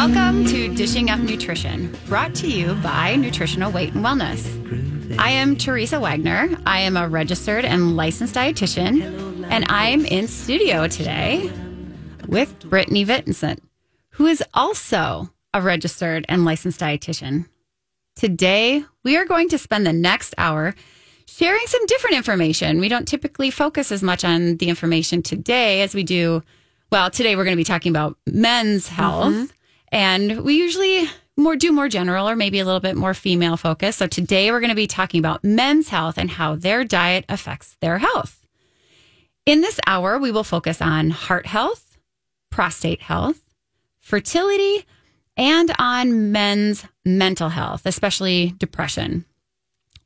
Welcome to Dishing Up Nutrition, brought to you by Nutritional Weight and Wellness. I am Teresa Wagner. I am a registered and licensed dietitian, and I'm in studio today with Britni Vincent, who is also a registered and licensed dietitian. Today, we are going to spend the next hour sharing some different information. We don't typically focus as much on the information today as we do. Well, today we're going to be talking about men's health. Mm-hmm. And we usually more do more general or maybe a little bit more female focus. So today we're going to be talking about men's health and how their diet affects their health. In this hour, we will focus on heart health, prostate health, fertility, and on men's mental health, especially depression.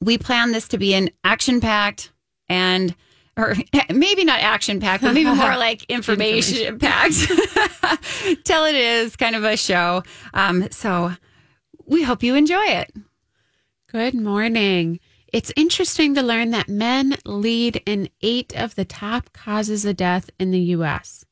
We plan this to be an action packed and or maybe not action packed, but maybe more like information packed. Tell it is kind of a show. Um, so we hope you enjoy it. Good morning. It's interesting to learn that men lead in eight of the top causes of death in the U.S.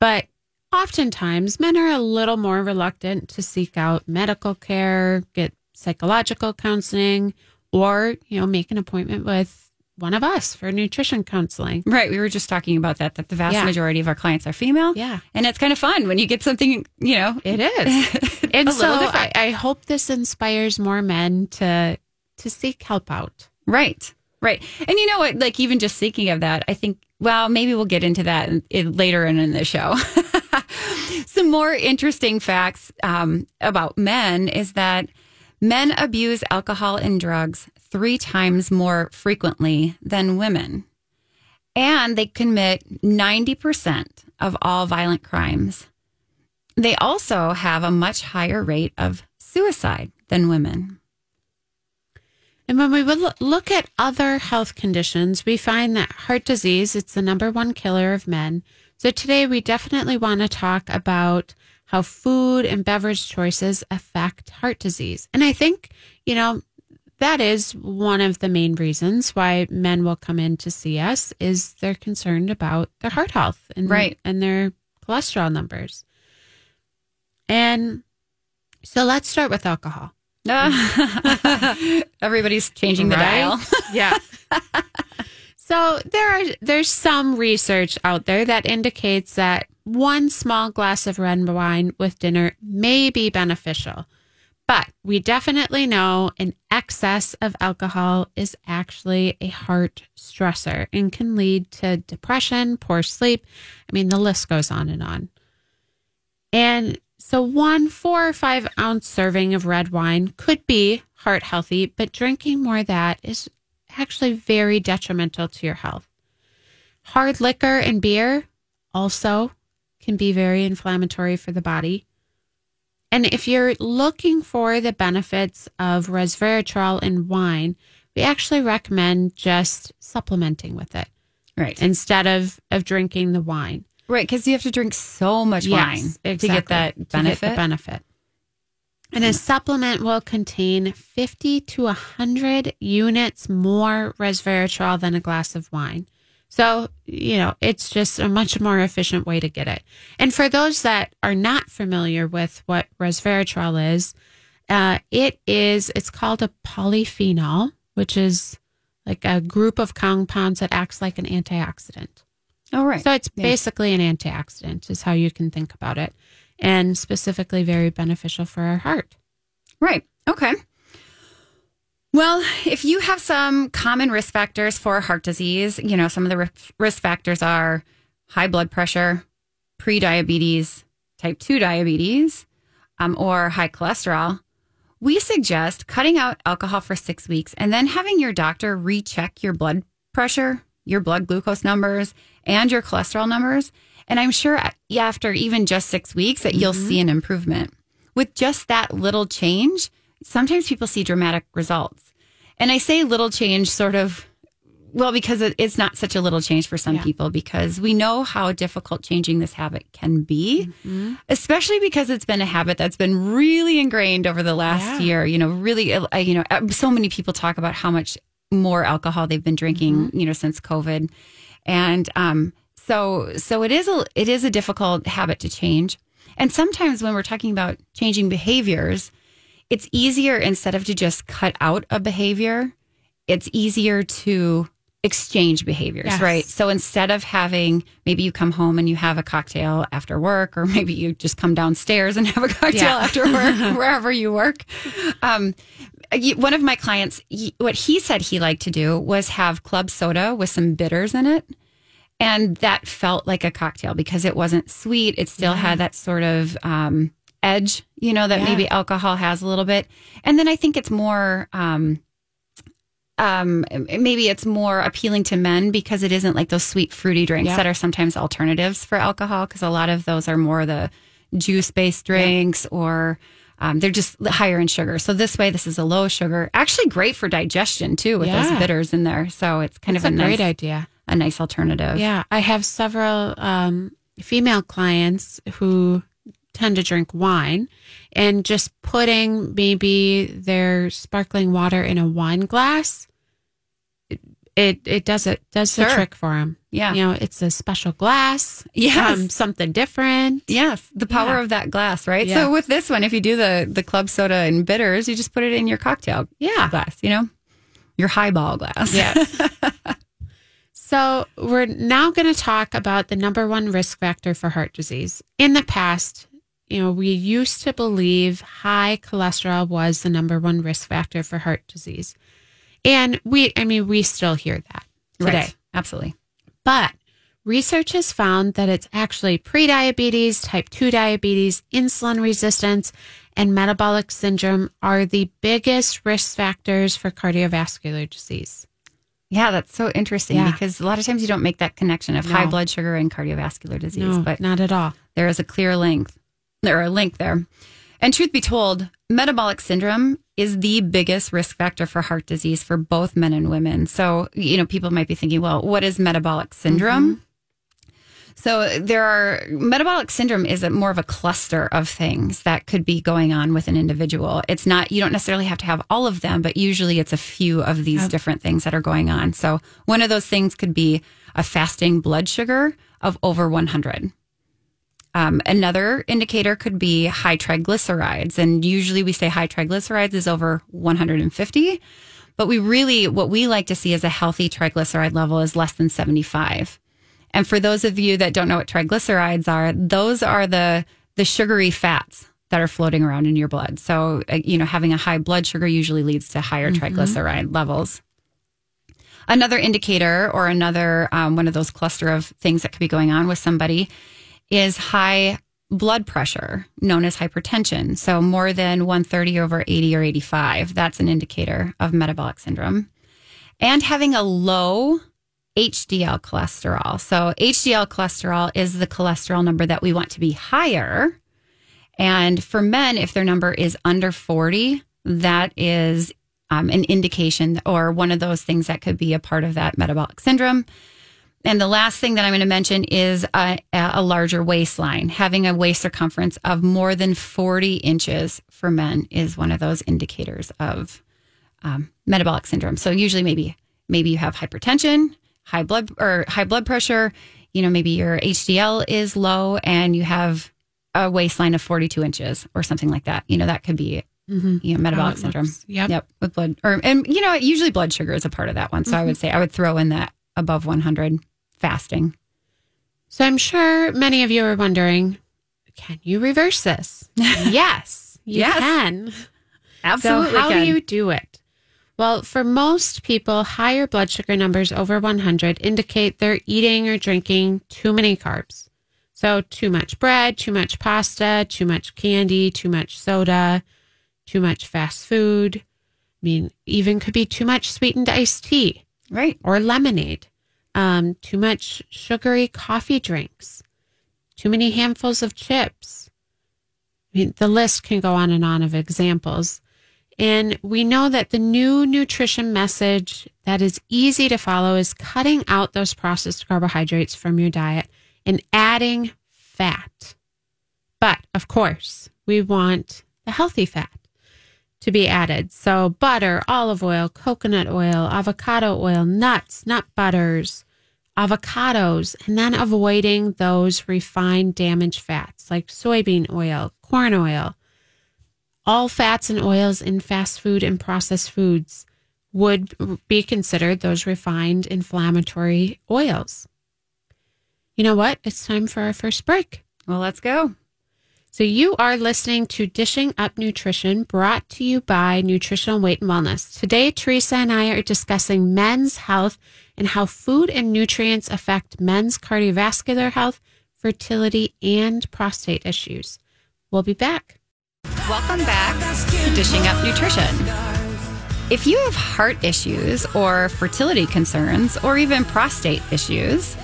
But oftentimes, men are a little more reluctant to seek out medical care, get psychological counseling, or, you know, make an appointment with one of us for nutrition counseling. Right. We were just talking about that, that the vast Yeah. majority of our clients are female. Yeah. And it's kind of fun when you get something, you know, It is. and so I. I hope this inspires more men to to seek help out. Right. Right. And you know what? Like, even just thinking of that, I think, well, maybe we'll get into that in, in, later in, in the show. Some more interesting facts um, about men is that men abuse alcohol and drugs three times more frequently than women. And they commit 90% of all violent crimes. They also have a much higher rate of suicide than women. And when we would look at other health conditions, we find that heart disease, it's the number one killer of men. So today we definitely want to talk about how food and beverage choices affect heart disease. And I think, you know, that is one of the main reasons why men will come in to see us is they're concerned about their heart health and Right. and their cholesterol numbers. And so let's start with alcohol. Everybody's changing the Right? dial. Yeah. so there are there's some research out there that indicates that one small glass of red wine with dinner may be beneficial. But we definitely know an excess of alcohol is actually a heart stressor and can lead to depression, poor sleep. I mean, the list goes on and on. And so, one four or five ounce serving of red wine could be heart healthy, but drinking more of that is actually very detrimental to your health. Hard liquor and beer also can be very inflammatory for the body. And if you're looking for the benefits of resveratrol in wine, we actually recommend just supplementing with it Right. instead of, of drinking the wine. Right. Because you have to drink so much wine Yes, to get exactly. that To get benefit. the benefit. And a supplement will contain 50 to 100 units more resveratrol than a glass of wine. So, you know, it's just a much more efficient way to get it. And for those that are not familiar with what resveratrol is, uh, it is, it's called a polyphenol, which is like a group of compounds that acts like an antioxidant. oh, right. So it's Yeah. basically an antioxidant, is how you can think about it, and specifically very beneficial for our heart. Right. Okay. Well, if you have some common risk factors for heart disease, you know, some of the risk factors are high blood pressure, prediabetes, type 2 diabetes, um, or high cholesterol. We suggest cutting out alcohol for six weeks and then having your doctor recheck your blood pressure, your blood glucose numbers, and your cholesterol numbers. And I'm sure after even just six weeks that you'll see an improvement with just that little change, sometimes people see dramatic results. And I say little change sort of, well, because it, it's not such a little change for some Yeah. people because we know how difficult changing this habit can be, Mm-hmm. especially because it's been a habit that's been really ingrained over the last Yeah. year. You know, really, uh, you know, uh, so many people talk about how much more alcohol they've been drinking, Mm-hmm. you know, since COVID. And, um, so, so it is a, it is a difficult habit to change. And sometimes when we're talking about changing behaviors, it's easier instead of to just cut out a behavior, it's easier to exchange behaviors, Yes. right? So instead of having maybe you come home and you have a cocktail after work, or maybe you just come downstairs and have a cocktail Yeah. after work, wherever you work. Um, one of my clients, he- what he said he liked to do was have club soda with some bitters in it. And that felt like a cocktail because it wasn't sweet. It still had that sort of um, edge, you know, that Yeah. maybe alcohol has a little bit. And then I think it's more, um, um, maybe it's more appealing to men because it isn't like those sweet, fruity drinks Yeah. that are sometimes alternatives for alcohol. Because a lot of those are more the juice based drinks or um, they're just higher in sugar. So this way, this is a low sugar, actually great for digestion too with Yeah. those bitters in there. So it's kind a of a, great nice, idea. a nice alternative. Yeah, I have several um, female clients who tend to drink wine, and just putting maybe their sparkling water in a wine glass, it it, does it does the trick for them. Yeah. you know, it's a special glass. Yes. um, something different. Yes, the power Yeah. of that glass, right? Yeah. So with this one, if you do the the club soda and bitters, you just put it in your cocktail Yeah. glass, you know, your highball glass. Yes. so we're now going to talk about the number one risk factor for heart disease. In the past, you know, we used to believe high cholesterol was the number one risk factor for heart disease. And we, I mean, we still hear that today. Right. Absolutely. But research has found that it's actually prediabetes, type 2 diabetes, insulin resistance, and metabolic syndrome are the biggest risk factors for cardiovascular disease. Yeah, that's so interesting Yeah. because a lot of times you don't make that connection of No. high blood sugar and cardiovascular disease, No, but not at all. there is a clear link. There a link there. And truth be told, metabolic syndrome is the biggest risk factor for heart disease for both men and women. So, you know, people might be thinking, well, what is metabolic syndrome? Mm-hmm. So there are metabolic syndrome is a, more of a cluster of things that could be going on with an individual. It's not you don't necessarily have to have all of them, but usually it's a few of these different things that are going on. So one of those things could be a fasting blood sugar of over 100. Um, another indicator could be high triglycerides, and usually we say high triglycerides is over 150. But we really, what we like to see as a healthy triglyceride level is less than 75. And for those of you that don't know what triglycerides are, those are the the sugary fats that are floating around in your blood. So, uh, you know, having a high blood sugar usually leads to higher triglyceride levels. Another indicator or another um, one of those cluster of things that could be going on with somebody is high blood pressure, known as hypertension. So, more than 130 over 80 or 85, that's an indicator of metabolic syndrome. And having a low HDL cholesterol. So, HDL cholesterol is the cholesterol number that we want to be higher. And for men, if their number is under 40, that is um, an indication or one of those things that could be a part of that metabolic syndrome. And the last thing that I'm going to mention is a, a larger waistline. Having a waist circumference of more than 40 inches for men is one of those indicators of um, metabolic syndrome. So usually, maybe maybe you have hypertension, high blood or high blood pressure. You know, maybe your HDL is low, and you have a waistline of 42 inches or something like that. You know, that could be you know metabolic it syndrome. looks- yep. Yep, with blood or and you know usually blood sugar is a part of that one. So I would say I would throw in that above 100 fasting. So I'm sure many of you are wondering, can you reverse this? yes, you Yes. can. Absolutely. So how can. do you do it? Well, for most people, higher blood sugar numbers over 100 indicate they're eating or drinking too many carbs. So too much bread, too much pasta, too much candy, too much soda, too much fast food. I mean, even could be too much sweetened iced tea right? or lemonade, um, too much sugary coffee drinks, too many handfuls of chips, I mean, the list can go on and on of examples. And we know that the new nutrition message that is easy to follow is cutting out those processed carbohydrates from your diet and adding fat. But of course, we want the healthy fat to be added. So, butter, olive oil, coconut oil, avocado oil, nuts, nut butters, avocados, and then avoiding those refined damaged fats like soybean oil, corn oil. All fats and oils in fast food and processed foods would be considered those refined inflammatory oils. You know what? It's time for our first break. Well, let's go. So, you are listening to Dishing Up Nutrition brought to you by Nutritional Weight and Wellness. Today, Teresa and I are discussing men's health and how food and nutrients affect men's cardiovascular health, fertility, and prostate issues. We'll be back. Welcome back to Dishing Up Nutrition. If you have heart issues or fertility concerns or even prostate issues,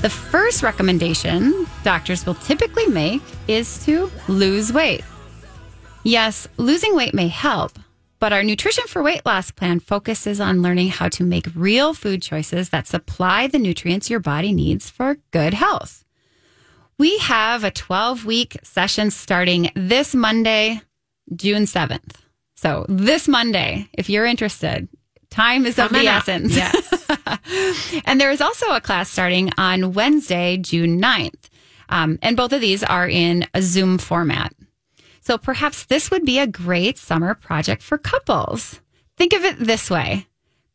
the first recommendation doctors will typically make is to lose weight. Yes, losing weight may help, but our Nutrition for Weight Loss plan focuses on learning how to make real food choices that supply the nutrients your body needs for good health. We have a 12 week session starting this Monday, June 7th. So, this Monday, if you're interested, time is of the up. essence. Yes. and there is also a class starting on Wednesday, June 9th. Um, and both of these are in a Zoom format. So perhaps this would be a great summer project for couples. Think of it this way.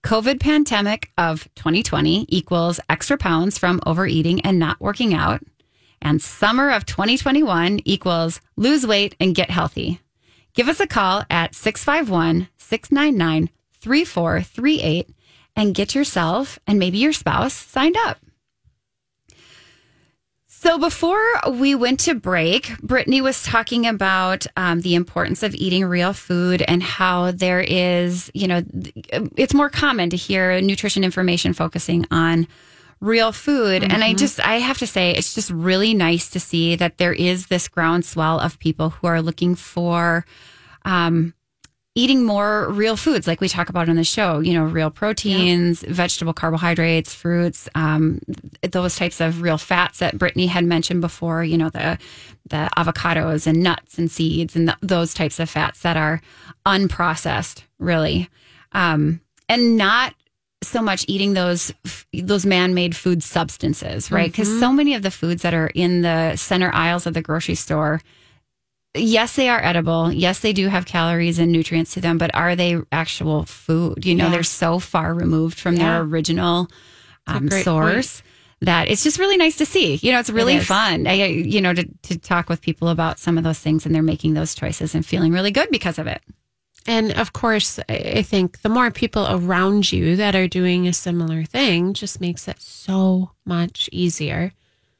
COVID pandemic of 2020 equals extra pounds from overeating and not working out. And summer of 2021 equals lose weight and get healthy. Give us a call at 651 699 3438 and get yourself and maybe your spouse signed up. So before we went to break, Britni was talking about um, the importance of eating real food and how there is, you know, it's more common to hear nutrition information focusing on real food. And I just, I have to say, it's just really nice to see that there is this groundswell of people who are looking for, um, eating more real foods like we talk about on the show you know real proteins vegetable carbohydrates fruits um, those types of real fats that Britni had mentioned before you know the the avocados and nuts and seeds and th- those types of fats that are unprocessed really. Um, and not so much eating those those man-made food substances right? Because so many of the foods that are in the center aisles of the grocery store yes, they are edible. Yes, they do have calories and nutrients to them, but are they actual food? You know, Yeah. they're so far removed from Yeah. their original um, source that it's just really nice to see. You know, it's really is. fun. I, you know, to, to talk with people about some of those things and they're making those choices and feeling really good because of it. And of course, I think the more people around you that are doing a similar thing just makes it so much easier.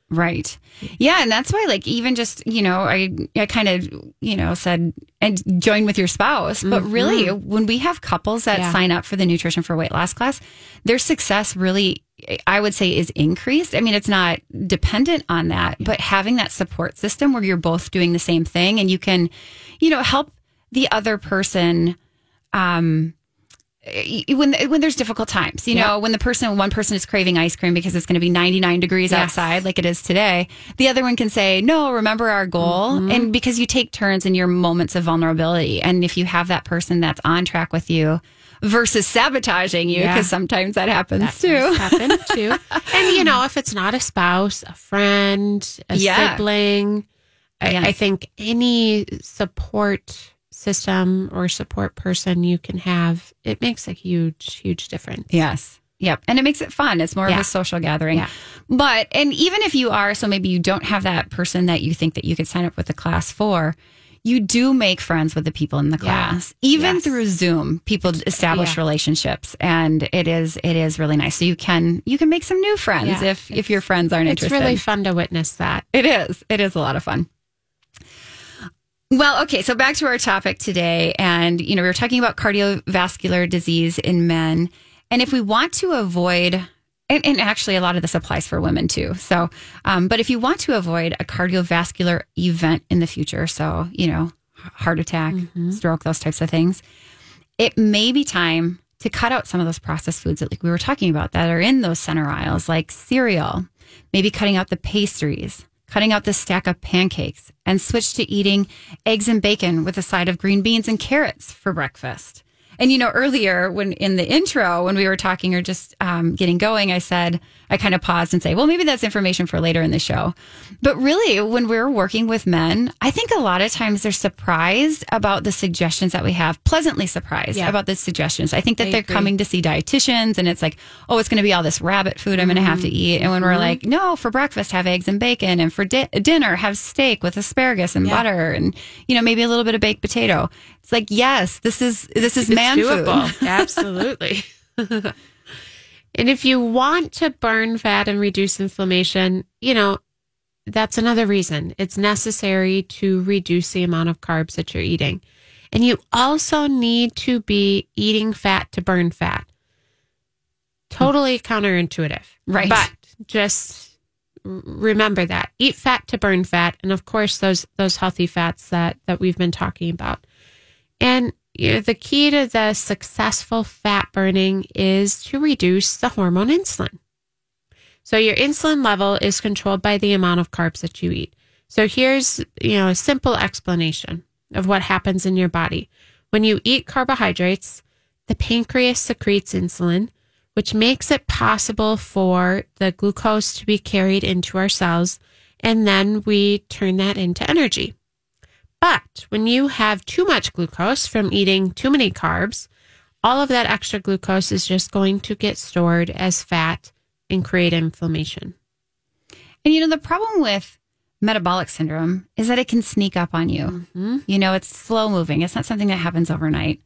Right. Yeah. And that's why, like, even just, you know, I, I kind of, you know, said, and join with your spouse. But really, when we have couples that Yeah. sign up for the Nutrition for Weight Loss class, their success really, I would say, is increased. I mean, it's not dependent on that, but having that support system where you're both doing the same thing and you can, you know, help the other person, um, when when there's difficult times, you know, when the person one person is craving ice cream because it's going to be 99 degrees Yes. outside like it is today, the other one can say, "No, remember our goal." Mm-hmm. And because you take turns in your moments of vulnerability, and if you have that person that's on track with you versus sabotaging you, Yeah. because sometimes that happens That too. happen too. And you know, if it's not a spouse, a friend, a Yeah. sibling, I, I think any support system or support person you can have, it makes a huge, huge difference. Yes. Yep. And it makes it fun. It's more Yeah. of a social gathering. Yeah. But, and even if you are, so maybe you don't have that person that you think that you could sign up with the class for, you do make friends with the people in the class. Even Yes. through Zoom, people establish Yeah. relationships and it is, it is really nice. So you can, you can make some new friends Yeah. if, if your friends aren't It's interested. It's really fun to witness that. It is. It is a lot of fun. Well, okay, so back to our topic today. And, you know, we were talking about cardiovascular disease in men. And if we want to avoid, And, and actually, a lot of this applies for women too. So, um, but if you want to avoid a cardiovascular event in the future, so, you know, heart attack, stroke, those types of things, it may be time to cut out some of those processed foods that like we were talking about that are in those center aisles, like cereal, maybe cutting out the pastries, cutting out the stack of pancakes, and switch to eating eggs and bacon with a side of green beans and carrots for breakfast. And you know, earlier when in the intro, when we were talking or just um, getting going, I said I kind of paused and say, "Well, maybe that's information for later in the show." But really, when we're working with men, I think a lot of times they're surprised about the suggestions that we have. Pleasantly surprised Yeah. about the suggestions. I think that I they're agree. coming to see dietitians, and it's like, "Oh, it's going to be all this rabbit food I'm going to have to eat." And when we're like, "No, for breakfast have eggs and bacon, and for di- dinner have steak with asparagus and Yeah. butter, and you know maybe a little bit of baked potato." It's like, yes, this is this is It's man doable. food. Absolutely. and if you want to burn fat and reduce inflammation, you know, that's another reason. It's necessary to reduce the amount of carbs that you're eating. And you also need to be eating fat to burn fat. Totally counterintuitive. Right. But just remember that. Eat fat to burn fat and of course those those healthy fats that that we've been talking about. And you know, the key to the successful fat burning is to reduce the hormone insulin. So your insulin level is controlled by the amount of carbs that you eat. So here's, you know, a simple explanation of what happens in your body. When you eat carbohydrates, the pancreas secretes insulin, which makes it possible for the glucose to be carried into our cells, and then we turn that into energy. But when you have too much glucose from eating too many carbs, all of that extra glucose is just going to get stored as fat and create inflammation. And you know, the problem with metabolic syndrome is that it can sneak up on you. You know, it's slow moving, it's not something that happens overnight.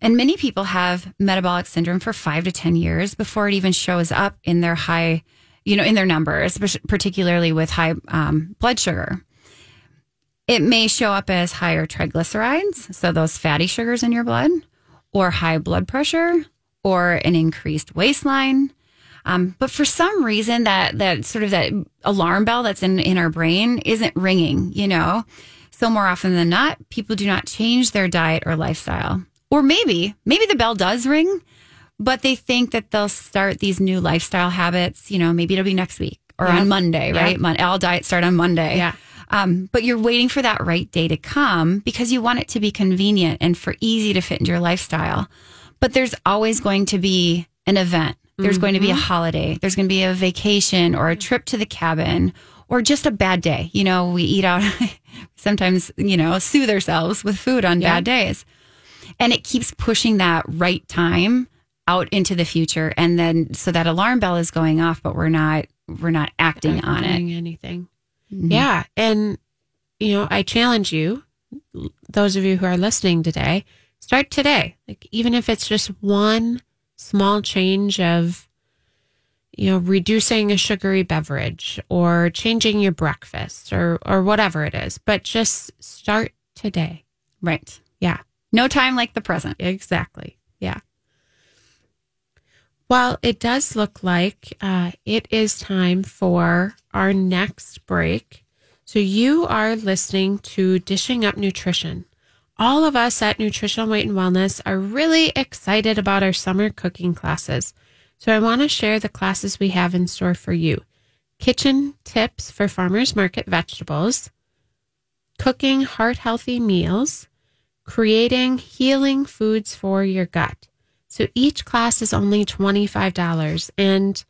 And many people have metabolic syndrome for five to 10 years before it even shows up in their high, you know, in their numbers, particularly with high um, blood sugar. It may show up as higher triglycerides, so those fatty sugars in your blood, or high blood pressure, or an increased waistline. Um, but for some reason, that that sort of that alarm bell that's in in our brain isn't ringing. You know, so more often than not, people do not change their diet or lifestyle, or maybe maybe the bell does ring, but they think that they'll start these new lifestyle habits. You know, maybe it'll be next week or Yeah. on Monday, Yeah. right? Mon- all diets start on Monday. Yeah. Um, but you're waiting for that right day to come because you want it to be convenient and for easy to fit into your lifestyle. But there's always going to be an event. There's going to be a holiday. There's going to be a vacation or a trip to the cabin or just a bad day. You know, we eat out sometimes, you know, soothe ourselves with food on Yeah. bad days. And it keeps pushing that right time out into the future. And then so that alarm bell is going off, but we're not we're not acting Not on it. doing anything. Yeah. And, you know, I challenge you, those of you who are listening today, start today. Like, even if it's just one small change of, you know, reducing a sugary beverage or changing your breakfast or, or whatever it is, but just start today. Right. Yeah. No time like the present. Exactly. Yeah. Well, it does look like uh, it is time for our next break. So, you are listening to Dishing Up Nutrition. All of us at Nutritional Weight and Wellness are really excited about our summer cooking classes. So, I want to share the classes we have in store for you kitchen tips for farmers market vegetables, cooking heart healthy meals, creating healing foods for your gut. So each class is only $25 and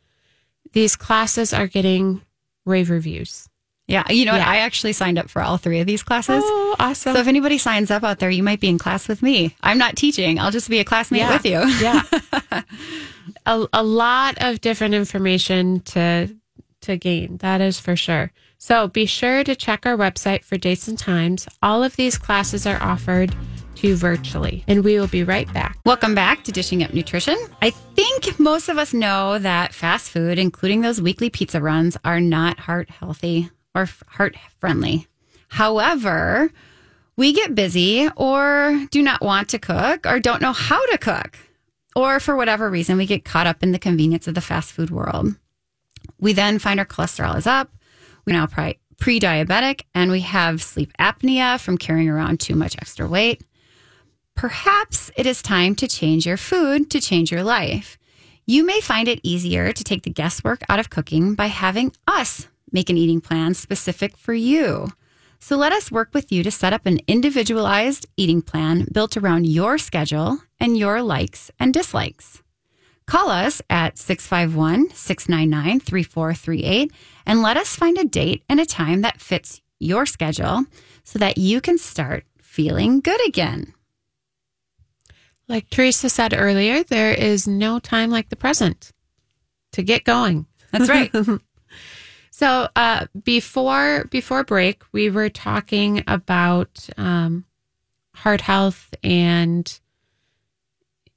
these classes are getting rave reviews. Yeah. You know what? I actually signed up for all three of these classes. Oh, awesome. So if anybody signs up out there, you might be in class with me. I'm not teaching. I'll just be a classmate Yeah. with you. yeah. a, a lot of different information to to gain. That is for sure. So be sure to check our website for dates and times. All of these classes are offered to virtually, and we will be right back. Welcome back to Dishing Up Nutrition. I think most of us know that fast food, including those weekly pizza runs, are not heart healthy or heart friendly. However, we get busy or do not want to cook or don't know how to cook. or for whatever reason, we get caught up in the convenience of the fast food world. We then find our cholesterol is up. We're now pre diabetic and we have sleep apnea from carrying around too much extra weight. Perhaps it is time to change your food to change your life. You may find it easier to take the guesswork out of cooking by having us make an eating plan specific for you. So let us work with you to set up an individualized eating plan built around your schedule and your likes and dislikes. Call us at 651 699 3438 and let us find a date and a time that fits your schedule so that you can start feeling good again. Like Teresa said earlier, there is no time like the present to get going. That's right. so uh, before before break, we were talking about um, heart health and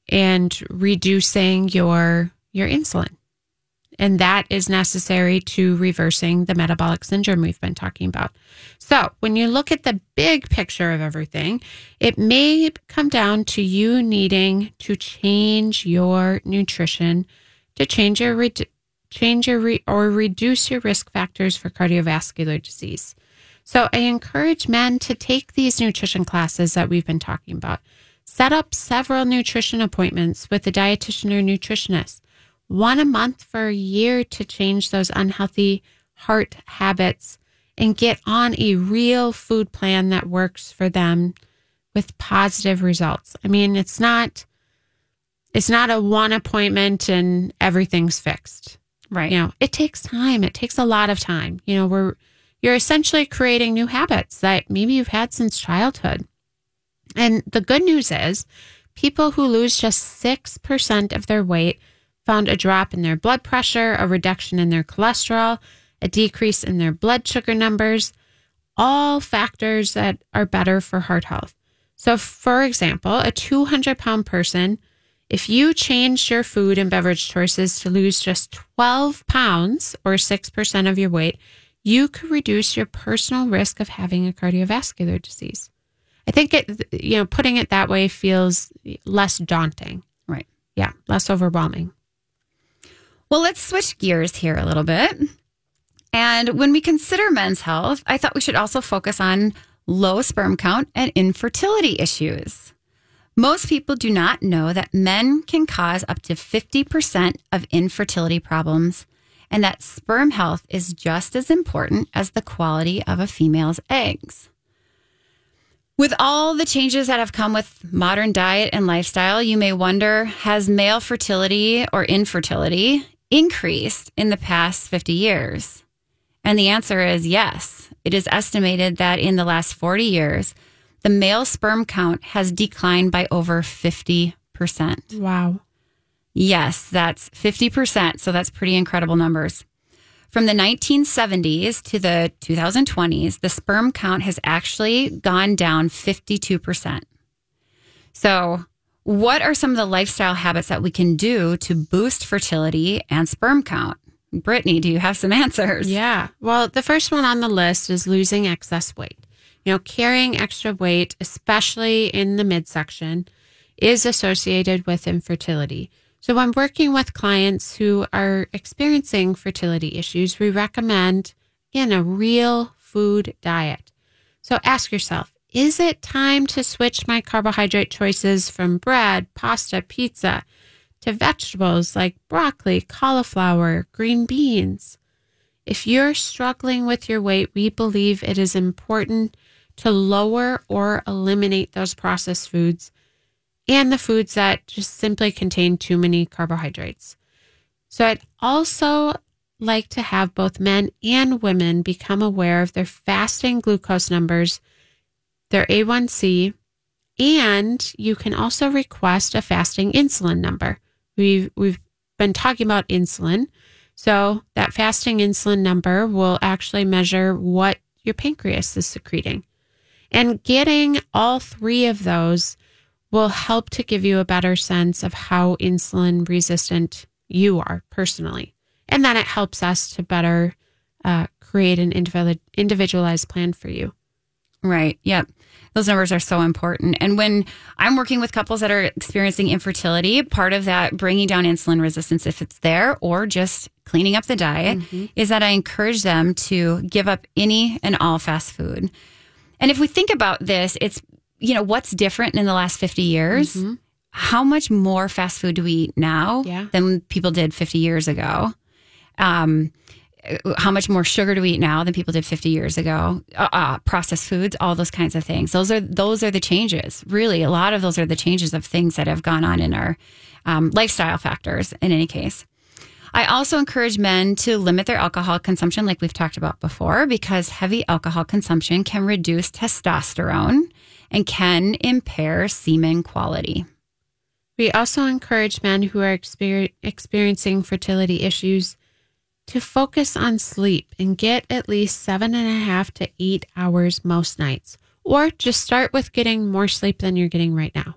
and reducing your your insulin. And that is necessary to reversing the metabolic syndrome we've been talking about. So, when you look at the big picture of everything, it may come down to you needing to change your nutrition to change your re- change your re- or reduce your risk factors for cardiovascular disease. So, I encourage men to take these nutrition classes that we've been talking about. Set up several nutrition appointments with a dietitian or nutritionist one a month for a year to change those unhealthy heart habits and get on a real food plan that works for them with positive results. I mean, it's not it's not a one appointment and everything's fixed. Right. You know, it takes time. It takes a lot of time. You know, we're you're essentially creating new habits that maybe you've had since childhood. And the good news is people who lose just 6% of their weight found a drop in their blood pressure, a reduction in their cholesterol, a decrease in their blood sugar numbers, all factors that are better for heart health. So, for example, a 200 pound person, if you changed your food and beverage choices to lose just 12 pounds or 6% of your weight, you could reduce your personal risk of having a cardiovascular disease. I think it, you know, putting it that way feels less daunting. Right. Yeah, less overwhelming. Well, let's switch gears here a little bit. And when we consider men's health, I thought we should also focus on low sperm count and infertility issues. Most people do not know that men can cause up to 50% of infertility problems and that sperm health is just as important as the quality of a female's eggs. With all the changes that have come with modern diet and lifestyle, you may wonder has male fertility or infertility increased in the past 50 years? And the answer is yes. It is estimated that in the last 40 years, the male sperm count has declined by over 50%. Wow. Yes, that's 50%. So that's pretty incredible numbers. From the 1970s to the 2020s, the sperm count has actually gone down 52%. So what are some of the lifestyle habits that we can do to boost fertility and sperm count? Britni, do you have some answers? Yeah. Well, the first one on the list is losing excess weight. You know, carrying extra weight, especially in the midsection, is associated with infertility. So, when working with clients who are experiencing fertility issues, we recommend, again, a real food diet. So, ask yourself is it time to switch my carbohydrate choices from bread, pasta, pizza to vegetables like broccoli, cauliflower, green beans? If you're struggling with your weight, we believe it is important to lower or eliminate those processed foods and the foods that just simply contain too many carbohydrates. So I'd also like to have both men and women become aware of their fasting glucose numbers their A1C, and you can also request a fasting insulin number. We've, we've been talking about insulin. So that fasting insulin number will actually measure what your pancreas is secreting. And getting all three of those will help to give you a better sense of how insulin resistant you are personally. And then it helps us to better uh, create an individualized plan for you. Right. Yep. Those numbers are so important. And when I'm working with couples that are experiencing infertility, part of that bringing down insulin resistance, if it's there, or just cleaning up the diet, is that I encourage them to give up any and all fast food. And if we think about this, it's, you know, what's different in the last 50 years? How much more fast food do we eat now Yeah. than people did 50 years ago? Um, how much more sugar do we eat now than people did 50 years ago? Uh, uh, processed foods all those kinds of things. Those are those are the changes. Really a lot of those are the changes of things that have gone on in our um, lifestyle factors in any case. I also encourage men to limit their alcohol consumption like we've talked about before because heavy alcohol consumption can reduce testosterone and can impair semen quality. We also encourage men who are exper- experiencing fertility issues to focus on sleep and get at least seven and a half to eight hours most nights, or just start with getting more sleep than you're getting right now.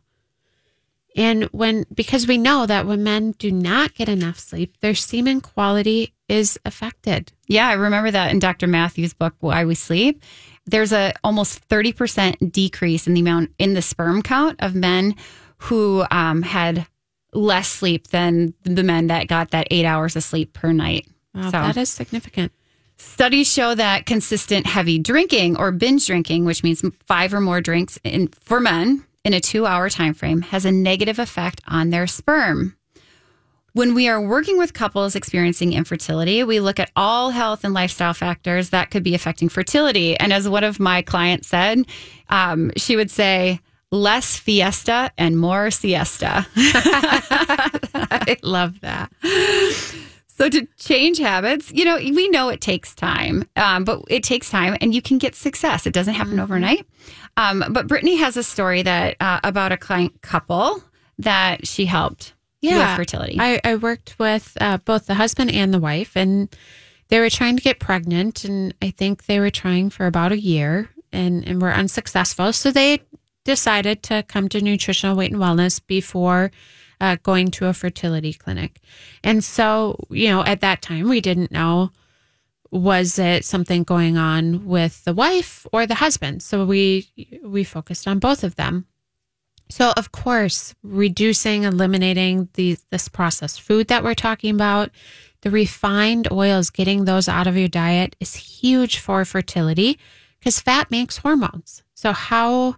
And when, because we know that when men do not get enough sleep, their semen quality is affected. Yeah, I remember that in Dr. Matthews' book, Why We Sleep. There's a almost 30% decrease in the amount in the sperm count of men who um, had less sleep than the men that got that eight hours of sleep per night. Wow, So- that is significant. Studies show that consistent heavy drinking or binge drinking, which means five or more drinks in, for men in a two hour time frame, has a negative effect on their sperm. When we are working with couples experiencing infertility, we look at all health and lifestyle factors that could be affecting fertility. And as one of my clients said, um, she would say, less fiesta and more siesta. I love that. So to change habits, you know, we know it takes time, um, but it takes time, and you can get success. It doesn't happen overnight. Um, but Britni has a story that uh, about a client couple that she helped with fertility. I, I worked with uh, both the husband and the wife, and they were trying to get pregnant, and I think they were trying for about a year and, and were unsuccessful. So they decided to come to Nutritional Weight and Wellness before uh, going to a fertility clinic. And so, you know, at that time, we didn't know was it something going on with the wife or the husband. So we we focused on both of them. So, of course, reducing, eliminating these, this processed food that we're talking about, the refined oils, getting those out of your diet is huge for fertility because fat makes hormones. So, how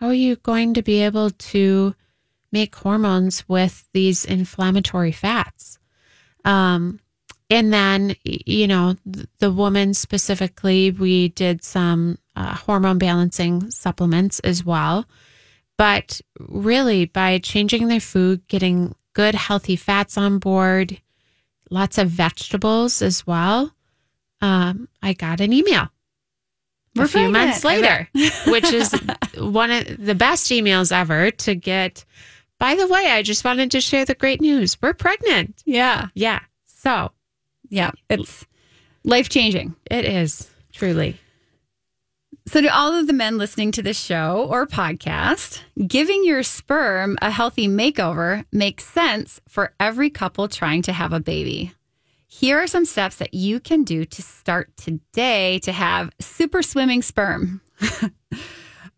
how are you going to be able to make hormones with these inflammatory fats? Um, and then, you know, the woman specifically, we did some uh, hormone balancing supplements as well. But really, by changing their food, getting good, healthy fats on board, lots of vegetables as well, um, I got an email We're a few months later, which is one of the best emails ever to get. By the way, I just wanted to share the great news. We're pregnant. yeah, Yeah. So yeah, it's life changing. it is truly. So, to all of the men listening to this show or podcast, giving your sperm a healthy makeover makes sense for every couple trying to have a baby. Here are some steps that you can do to start today to have super swimming sperm.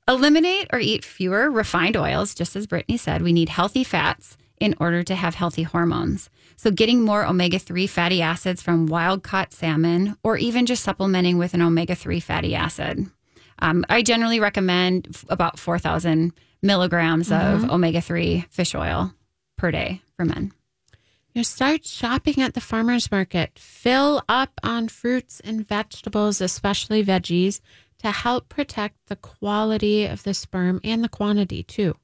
Eliminate or eat fewer refined oils. Just as Britni said, we need healthy fats in order to have healthy hormones. So, getting more omega 3 fatty acids from wild caught salmon, or even just supplementing with an omega 3 fatty acid. Um, I generally recommend f- about 4,000 milligrams of omega 3 fish oil per day for men. You start shopping at the farmer's market. Fill up on fruits and vegetables, especially veggies, to help protect the quality of the sperm and the quantity too.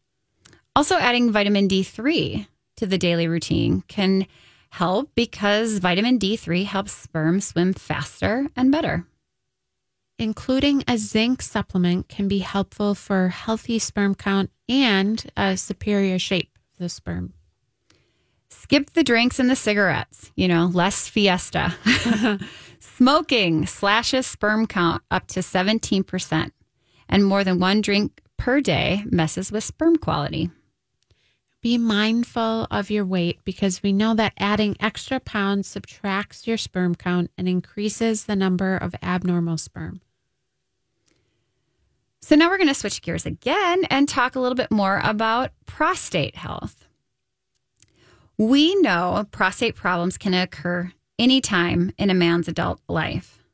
Also, adding vitamin D3 to the daily routine can help because vitamin D3 helps sperm swim faster and better. Including a zinc supplement can be helpful for healthy sperm count and a superior shape of the sperm. Skip the drinks and the cigarettes, you know, less fiesta. Smoking slashes sperm count up to 17%, and more than one drink per day messes with sperm quality. Be mindful of your weight because we know that adding extra pounds subtracts your sperm count and increases the number of abnormal sperm. So now we're going to switch gears again and talk a little bit more about prostate health. We know prostate problems can occur anytime in a man's adult life.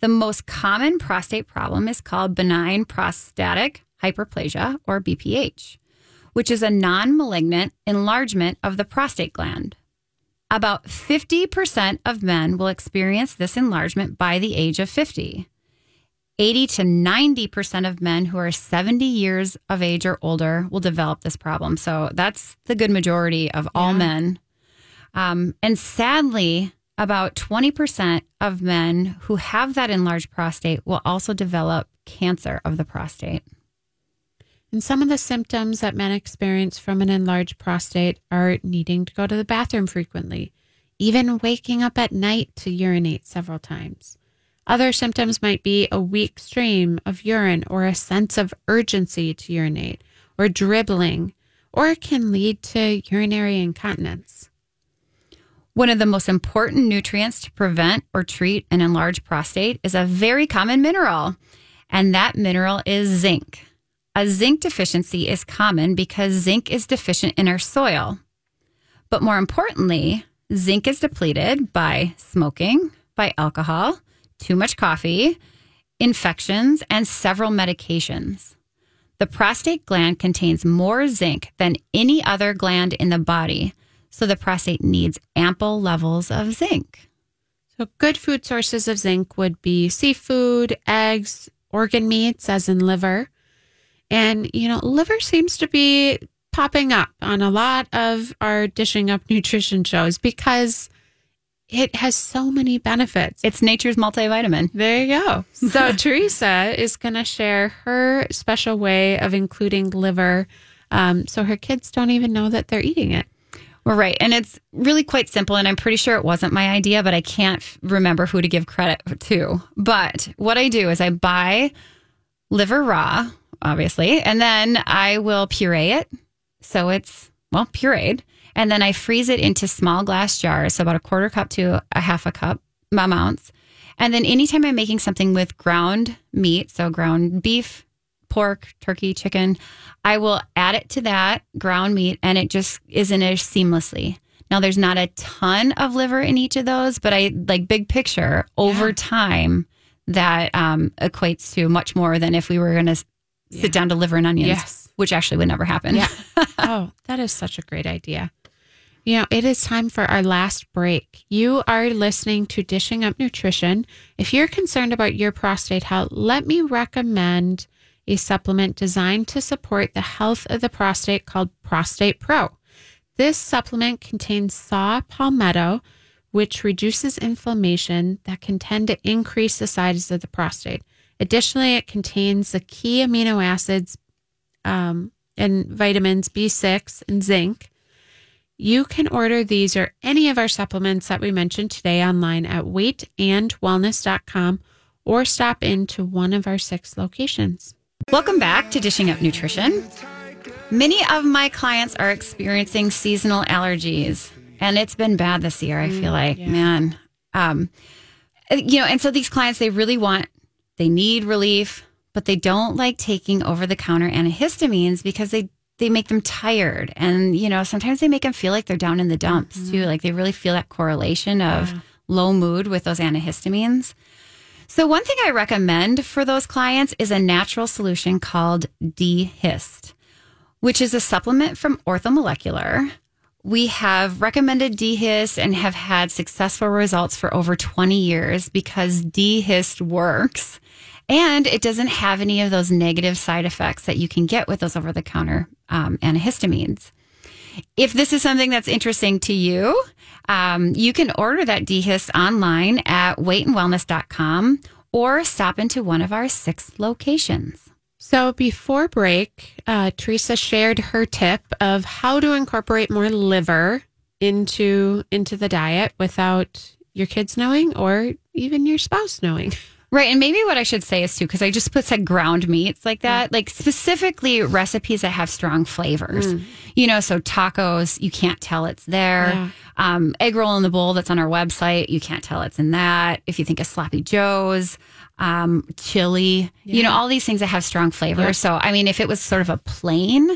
The most common prostate problem is called benign prostatic hyperplasia, or BPH, which is a non malignant enlargement of the prostate gland. About 50% of men will experience this enlargement by the age of 50. 80 to 90% of men who are 70 years of age or older will develop this problem. So that's the good majority of all Yeah. men. Um, and sadly, about 20% of men who have that enlarged prostate will also develop cancer of the prostate. And some of the symptoms that men experience from an enlarged prostate are needing to go to the bathroom frequently, even waking up at night to urinate several times. Other symptoms might be a weak stream of urine or a sense of urgency to urinate or dribbling, or it can lead to urinary incontinence. One of the most important nutrients to prevent or treat an enlarged prostate is a very common mineral, and that mineral is zinc. A zinc deficiency is common because zinc is deficient in our soil. But more importantly, zinc is depleted by smoking, by alcohol, too much coffee, infections, and several medications. The prostate gland contains more zinc than any other gland in the body, so the prostate needs ample levels of zinc. So, good food sources of zinc would be seafood, eggs, organ meats, as in liver. And, you know, liver seems to be popping up on a lot of our dishing up nutrition shows because it has so many benefits. It's nature's multivitamin. There you go. So, Teresa is going to share her special way of including liver um, so her kids don't even know that they're eating it. Well, right. And it's really quite simple. And I'm pretty sure it wasn't my idea, but I can't remember who to give credit to. But what I do is I buy liver raw, obviously, and then I will puree it. So it's, well, pureed. And then I freeze it into small glass jars, so about a quarter cup to a half a cup amounts. And then anytime I'm making something with ground meat, so ground beef, pork, turkey, chicken, I will add it to that ground meat and it just isn't as seamlessly. Now there's not a ton of liver in each of those, but I like big picture over time that um, equates to much more than if we were going to sit down to liver and onions, Yes. which actually would never happen. Yeah. oh, that is such a great idea. You know, it is time for our last break. You are listening to Dishing Up Nutrition. If you're concerned about your prostate health, let me recommend a supplement designed to support the health of the prostate called Prostate Pro. This supplement contains saw palmetto, which reduces inflammation that can tend to increase the size of the prostate. Additionally, it contains the key amino acids um, and vitamins B6 and zinc. You can order these or any of our supplements that we mentioned today online at weightandwellness.com or stop into one of our six locations. Welcome back to Dishing Up Nutrition. Many of my clients are experiencing seasonal allergies, and it's been bad this year. I feel mm, like, man. Um, uh, you know, and so these clients, they really want, they need relief, but they don't like taking over the counter antihistamines because they, they make them tired. And, you know, sometimes they make them feel like they're down in the dumps too. Mm-hmm. Like they really feel that correlation of low mood with those antihistamines. So, one thing I recommend for those clients is a natural solution called D-Hist, which is a supplement from Orthomolecular. We have recommended D-Hist and have had successful results for over 20 years because D-Hist works and it doesn't have any of those negative side effects that you can get with those over the counter um, antihistamines. If this is something that's interesting to you, um, you can order that D-Hist online at weightandwellness.com or stop into one of our six locations. So before break, uh, Teresa shared her tip of how to incorporate more liver into into the diet without your kids knowing or even your spouse knowing. Right. And maybe what I should say is too, because I just put said ground meats like that, like specifically recipes that have strong flavors. You know, so tacos, you can't tell it's there. Yeah. Um, egg roll in the bowl that's on our website, you can't tell it's in that. If you think of sloppy joes, um, chili, you know, all these things that have strong flavor. So, I mean, if it was sort of a plain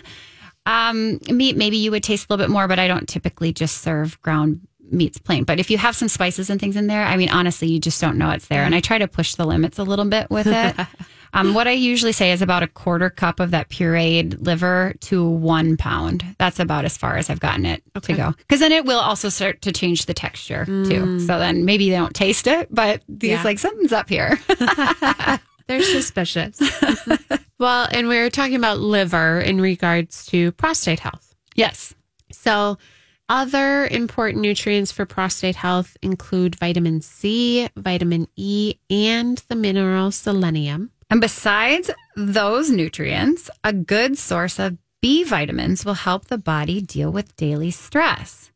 um, meat, maybe you would taste a little bit more, but I don't typically just serve ground meats plain. But if you have some spices and things in there, I mean, honestly, you just don't know it's there. And I try to push the limits a little bit with it. um, what I usually say is about a quarter cup of that pureed liver to one pound. That's about as far as I've gotten it to go. Because then it will also start to change the texture too. So then maybe they don't taste it, but these Yeah. like something's up here. They're suspicious. well, and we were talking about liver in regards to prostate health. yes. So, other important nutrients for prostate health include vitamin C, vitamin E, and the mineral selenium. And besides those nutrients, a good source of B vitamins will help the body deal with daily stress.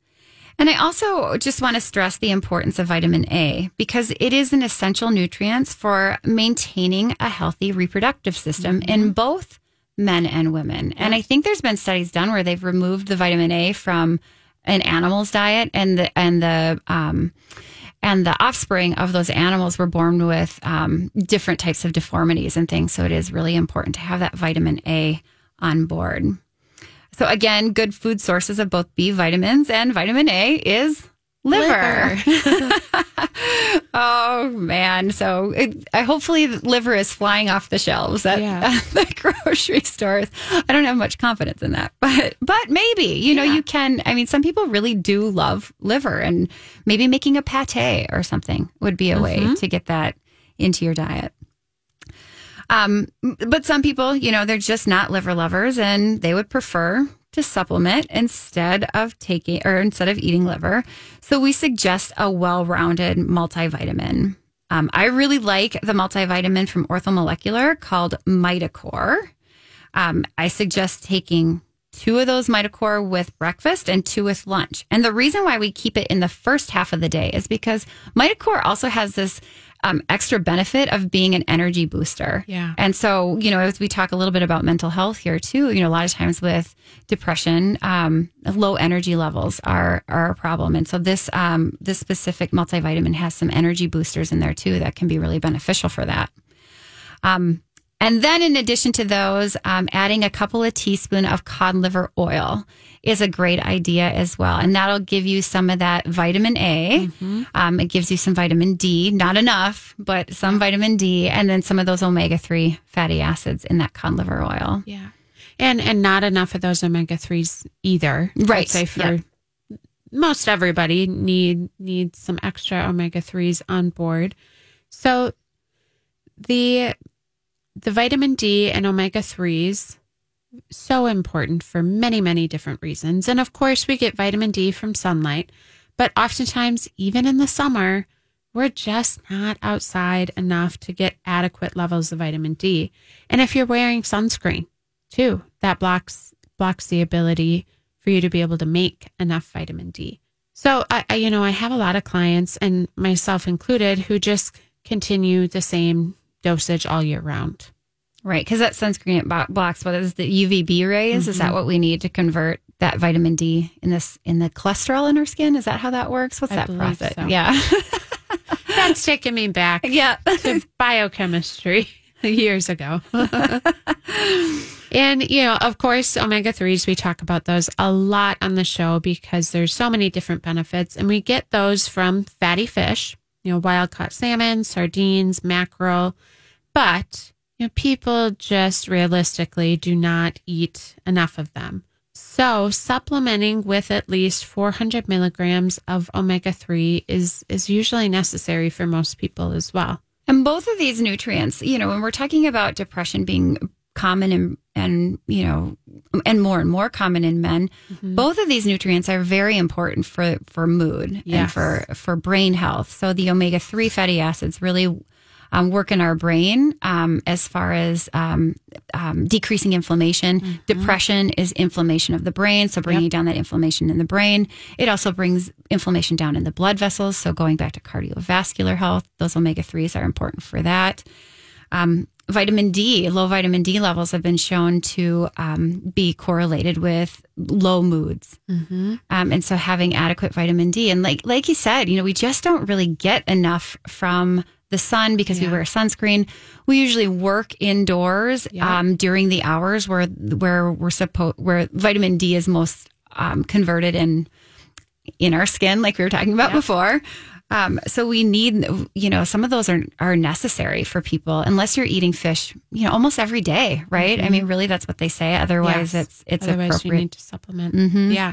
And I also just want to stress the importance of vitamin A because it is an essential nutrient for maintaining a healthy reproductive system in mm-hmm. both men and women. And I think there's been studies done where they've removed the vitamin A from an animal's diet and the and the um, and the offspring of those animals were born with um, different types of deformities and things. So it is really important to have that vitamin A on board. So again, good food sources of both B vitamins and vitamin A is liver. oh man! So it, I hopefully liver is flying off the shelves at, Yeah. at the grocery stores. I don't have much confidence in that, but but maybe you know you can. I mean, some people really do love liver, and maybe making a pate or something would be a way to get that into your diet. Um, but some people, you know, they're just not liver lovers and they would prefer to supplement instead of taking or instead of eating liver. So we suggest a well-rounded multivitamin. Um, I really like the multivitamin from Orthomolecular called Mitocore. Um, I suggest taking two of those Mitocore with breakfast and two with lunch. And the reason why we keep it in the first half of the day is because Mitocore also has this um, extra benefit of being an energy booster. Yeah. And so, you know, as we talk a little bit about mental health here too, you know, a lot of times with depression, um, low energy levels are are a problem. And so this um, this specific multivitamin has some energy boosters in there too that can be really beneficial for that. Um, and then, in addition to those, um, adding a couple of teaspoon of cod liver oil is a great idea as well, and that'll give you some of that vitamin A. Um, it gives you some vitamin D, not enough, but some vitamin D, and then some of those omega three fatty acids in that cod liver oil. Yeah. And and not enough of those omega threes either. I'd Right. say for Yep. most everybody need needs some extra omega threes on board. So the the vitamin D and omega threes so important for many many different reasons. And of course we get vitamin D from sunlight, but oftentimes even in the summer we're just not outside enough to get adequate levels of vitamin D. And if you're wearing sunscreen, too, that blocks blocks the ability for you to be able to make enough vitamin D. So I, I you know, I have a lot of clients and myself included who just continue the same dosage all year round. Right, because that sunscreen it blocks what is the UVB rays? Is that mm-hmm. what we need to convert that vitamin D in this in the cholesterol in our skin? Is that how that works? What's I that process? so. Yeah, That's taking me back yeah. to biochemistry years ago. and, you know, of course, omega 3s, we talk about those a lot on the show because there's so many different benefits. And we get those from fatty fish, you know, wild caught salmon, sardines, mackerel. But, you know, people just realistically do not eat enough of them. So supplementing with at least 400 milligrams of omega 3 is, is usually necessary for most people as well. And both of these nutrients, you know, when we're talking about depression being common and and you know and more and more common in men mm-hmm. both of these nutrients are very important for for mood and for for brain health so the omega-3 fatty acids really um, work in our brain um, as far as um, um, decreasing inflammation. Depression is inflammation of the brain, so bringing down that inflammation in the brain. It also brings inflammation down in the blood vessels. So going back to cardiovascular health, those omega threes are important for that. Um, vitamin D, low vitamin D levels have been shown to um, be correlated with low moods. Um, and so having adequate vitamin D, and like like you said, you know, we just don't really get enough from the sun because we wear sunscreen. We usually work indoors um, during the hours where where we're supposed where vitamin D is most um, converted in in our skin, like we were talking about before. Um, so we need, you know, some of those are are necessary for people unless you're eating fish, you know, almost every day, right? I mean, really, that's what they say. Otherwise, Yes. it's it's Otherwise, appropriate. Mm-hmm. you need to supplement. Yeah.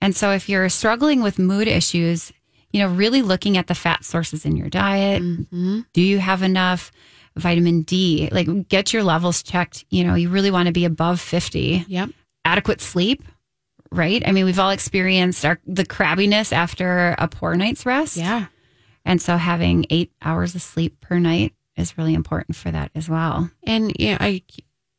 And so if you're struggling with mood issues, you know, really looking at the fat sources in your diet. Mm-hmm. Do you have enough vitamin D? Like get your levels checked. You know, you really want to be above 50. Yep. Adequate sleep, right? I mean, we've all experienced our, the crabbiness after a poor night's rest. Yeah. And so having eight hours of sleep per night is really important for that as well. And you know, I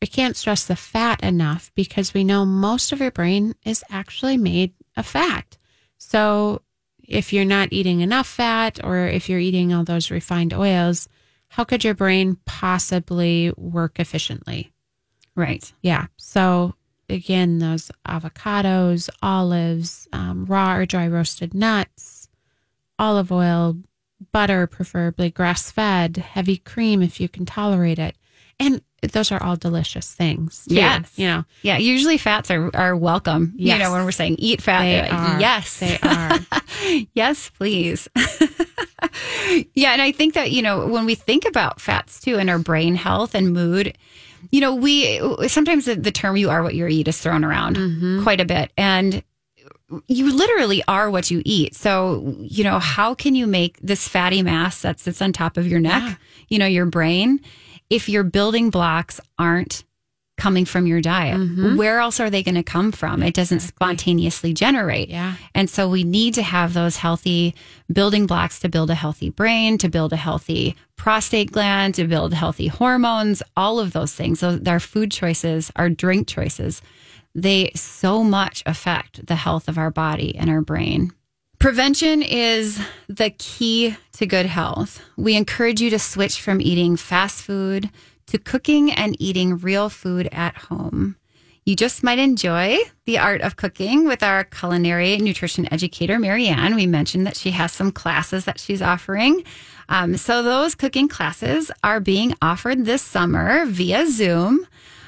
I can't stress the fat enough because we know most of your brain is actually made of fat. So if you're not eating enough fat or if you're eating all those refined oils, how could your brain possibly work efficiently? Right. Yeah. So again, those avocados, olives, um, raw or dry roasted nuts, olive oil, butter, preferably grass fed, heavy cream if you can tolerate it. And those are all delicious things. too, Yes. You know, Yeah. Usually fats are, are welcome. You know, when we're saying eat fat, They like, are. yes. they are. yes, please. yeah. And I think that, you know, when we think about fats too and our brain health and mood, you know, we sometimes the, the term you are what you eat is thrown around Mm-hmm. quite a bit. And you literally are what you eat. So, you know, how can you make this fatty mass that sits on top of your neck, you know, your brain, if your building blocks aren't coming from your diet? Mm-hmm. Where else are they going to come from? It doesn't spontaneously generate. Yeah. And so we need to have those healthy building blocks to build a healthy brain, to build a healthy prostate gland, to build healthy hormones, all of those things. So our food choices, our drink choices, they so much affect the health of our body and our brain. Prevention is the key to good health. We encourage you to switch from eating fast food to cooking and eating real food at home. You just might enjoy the art of cooking with our culinary nutrition educator, Marianne. We mentioned that she has some classes that she's offering. Um, so those cooking classes are being offered this summer via Zoom.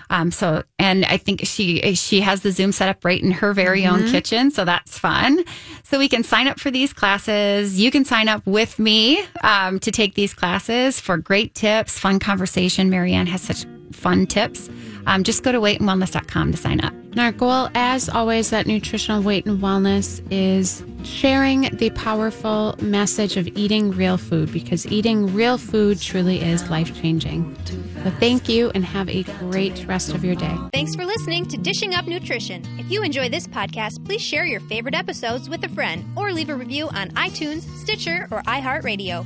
Um, so, and I think she she has the Zoom set up right in her very own kitchen, so that's fun. So we can sign up for these classes. You can sign up with me um, to take these classes for great tips, fun conversation. Marianne has such fun tips. Um, just go to weightandwellness.com to sign up. And our goal, as always, at Nutritional Weight and Wellness is sharing the powerful message of eating real food because eating real food truly is life changing. So thank you and have a great rest of your day. Thanks for listening to Dishing Up Nutrition. If you enjoy this podcast, please share your favorite episodes with a friend or leave a review on iTunes, Stitcher, or iHeartRadio.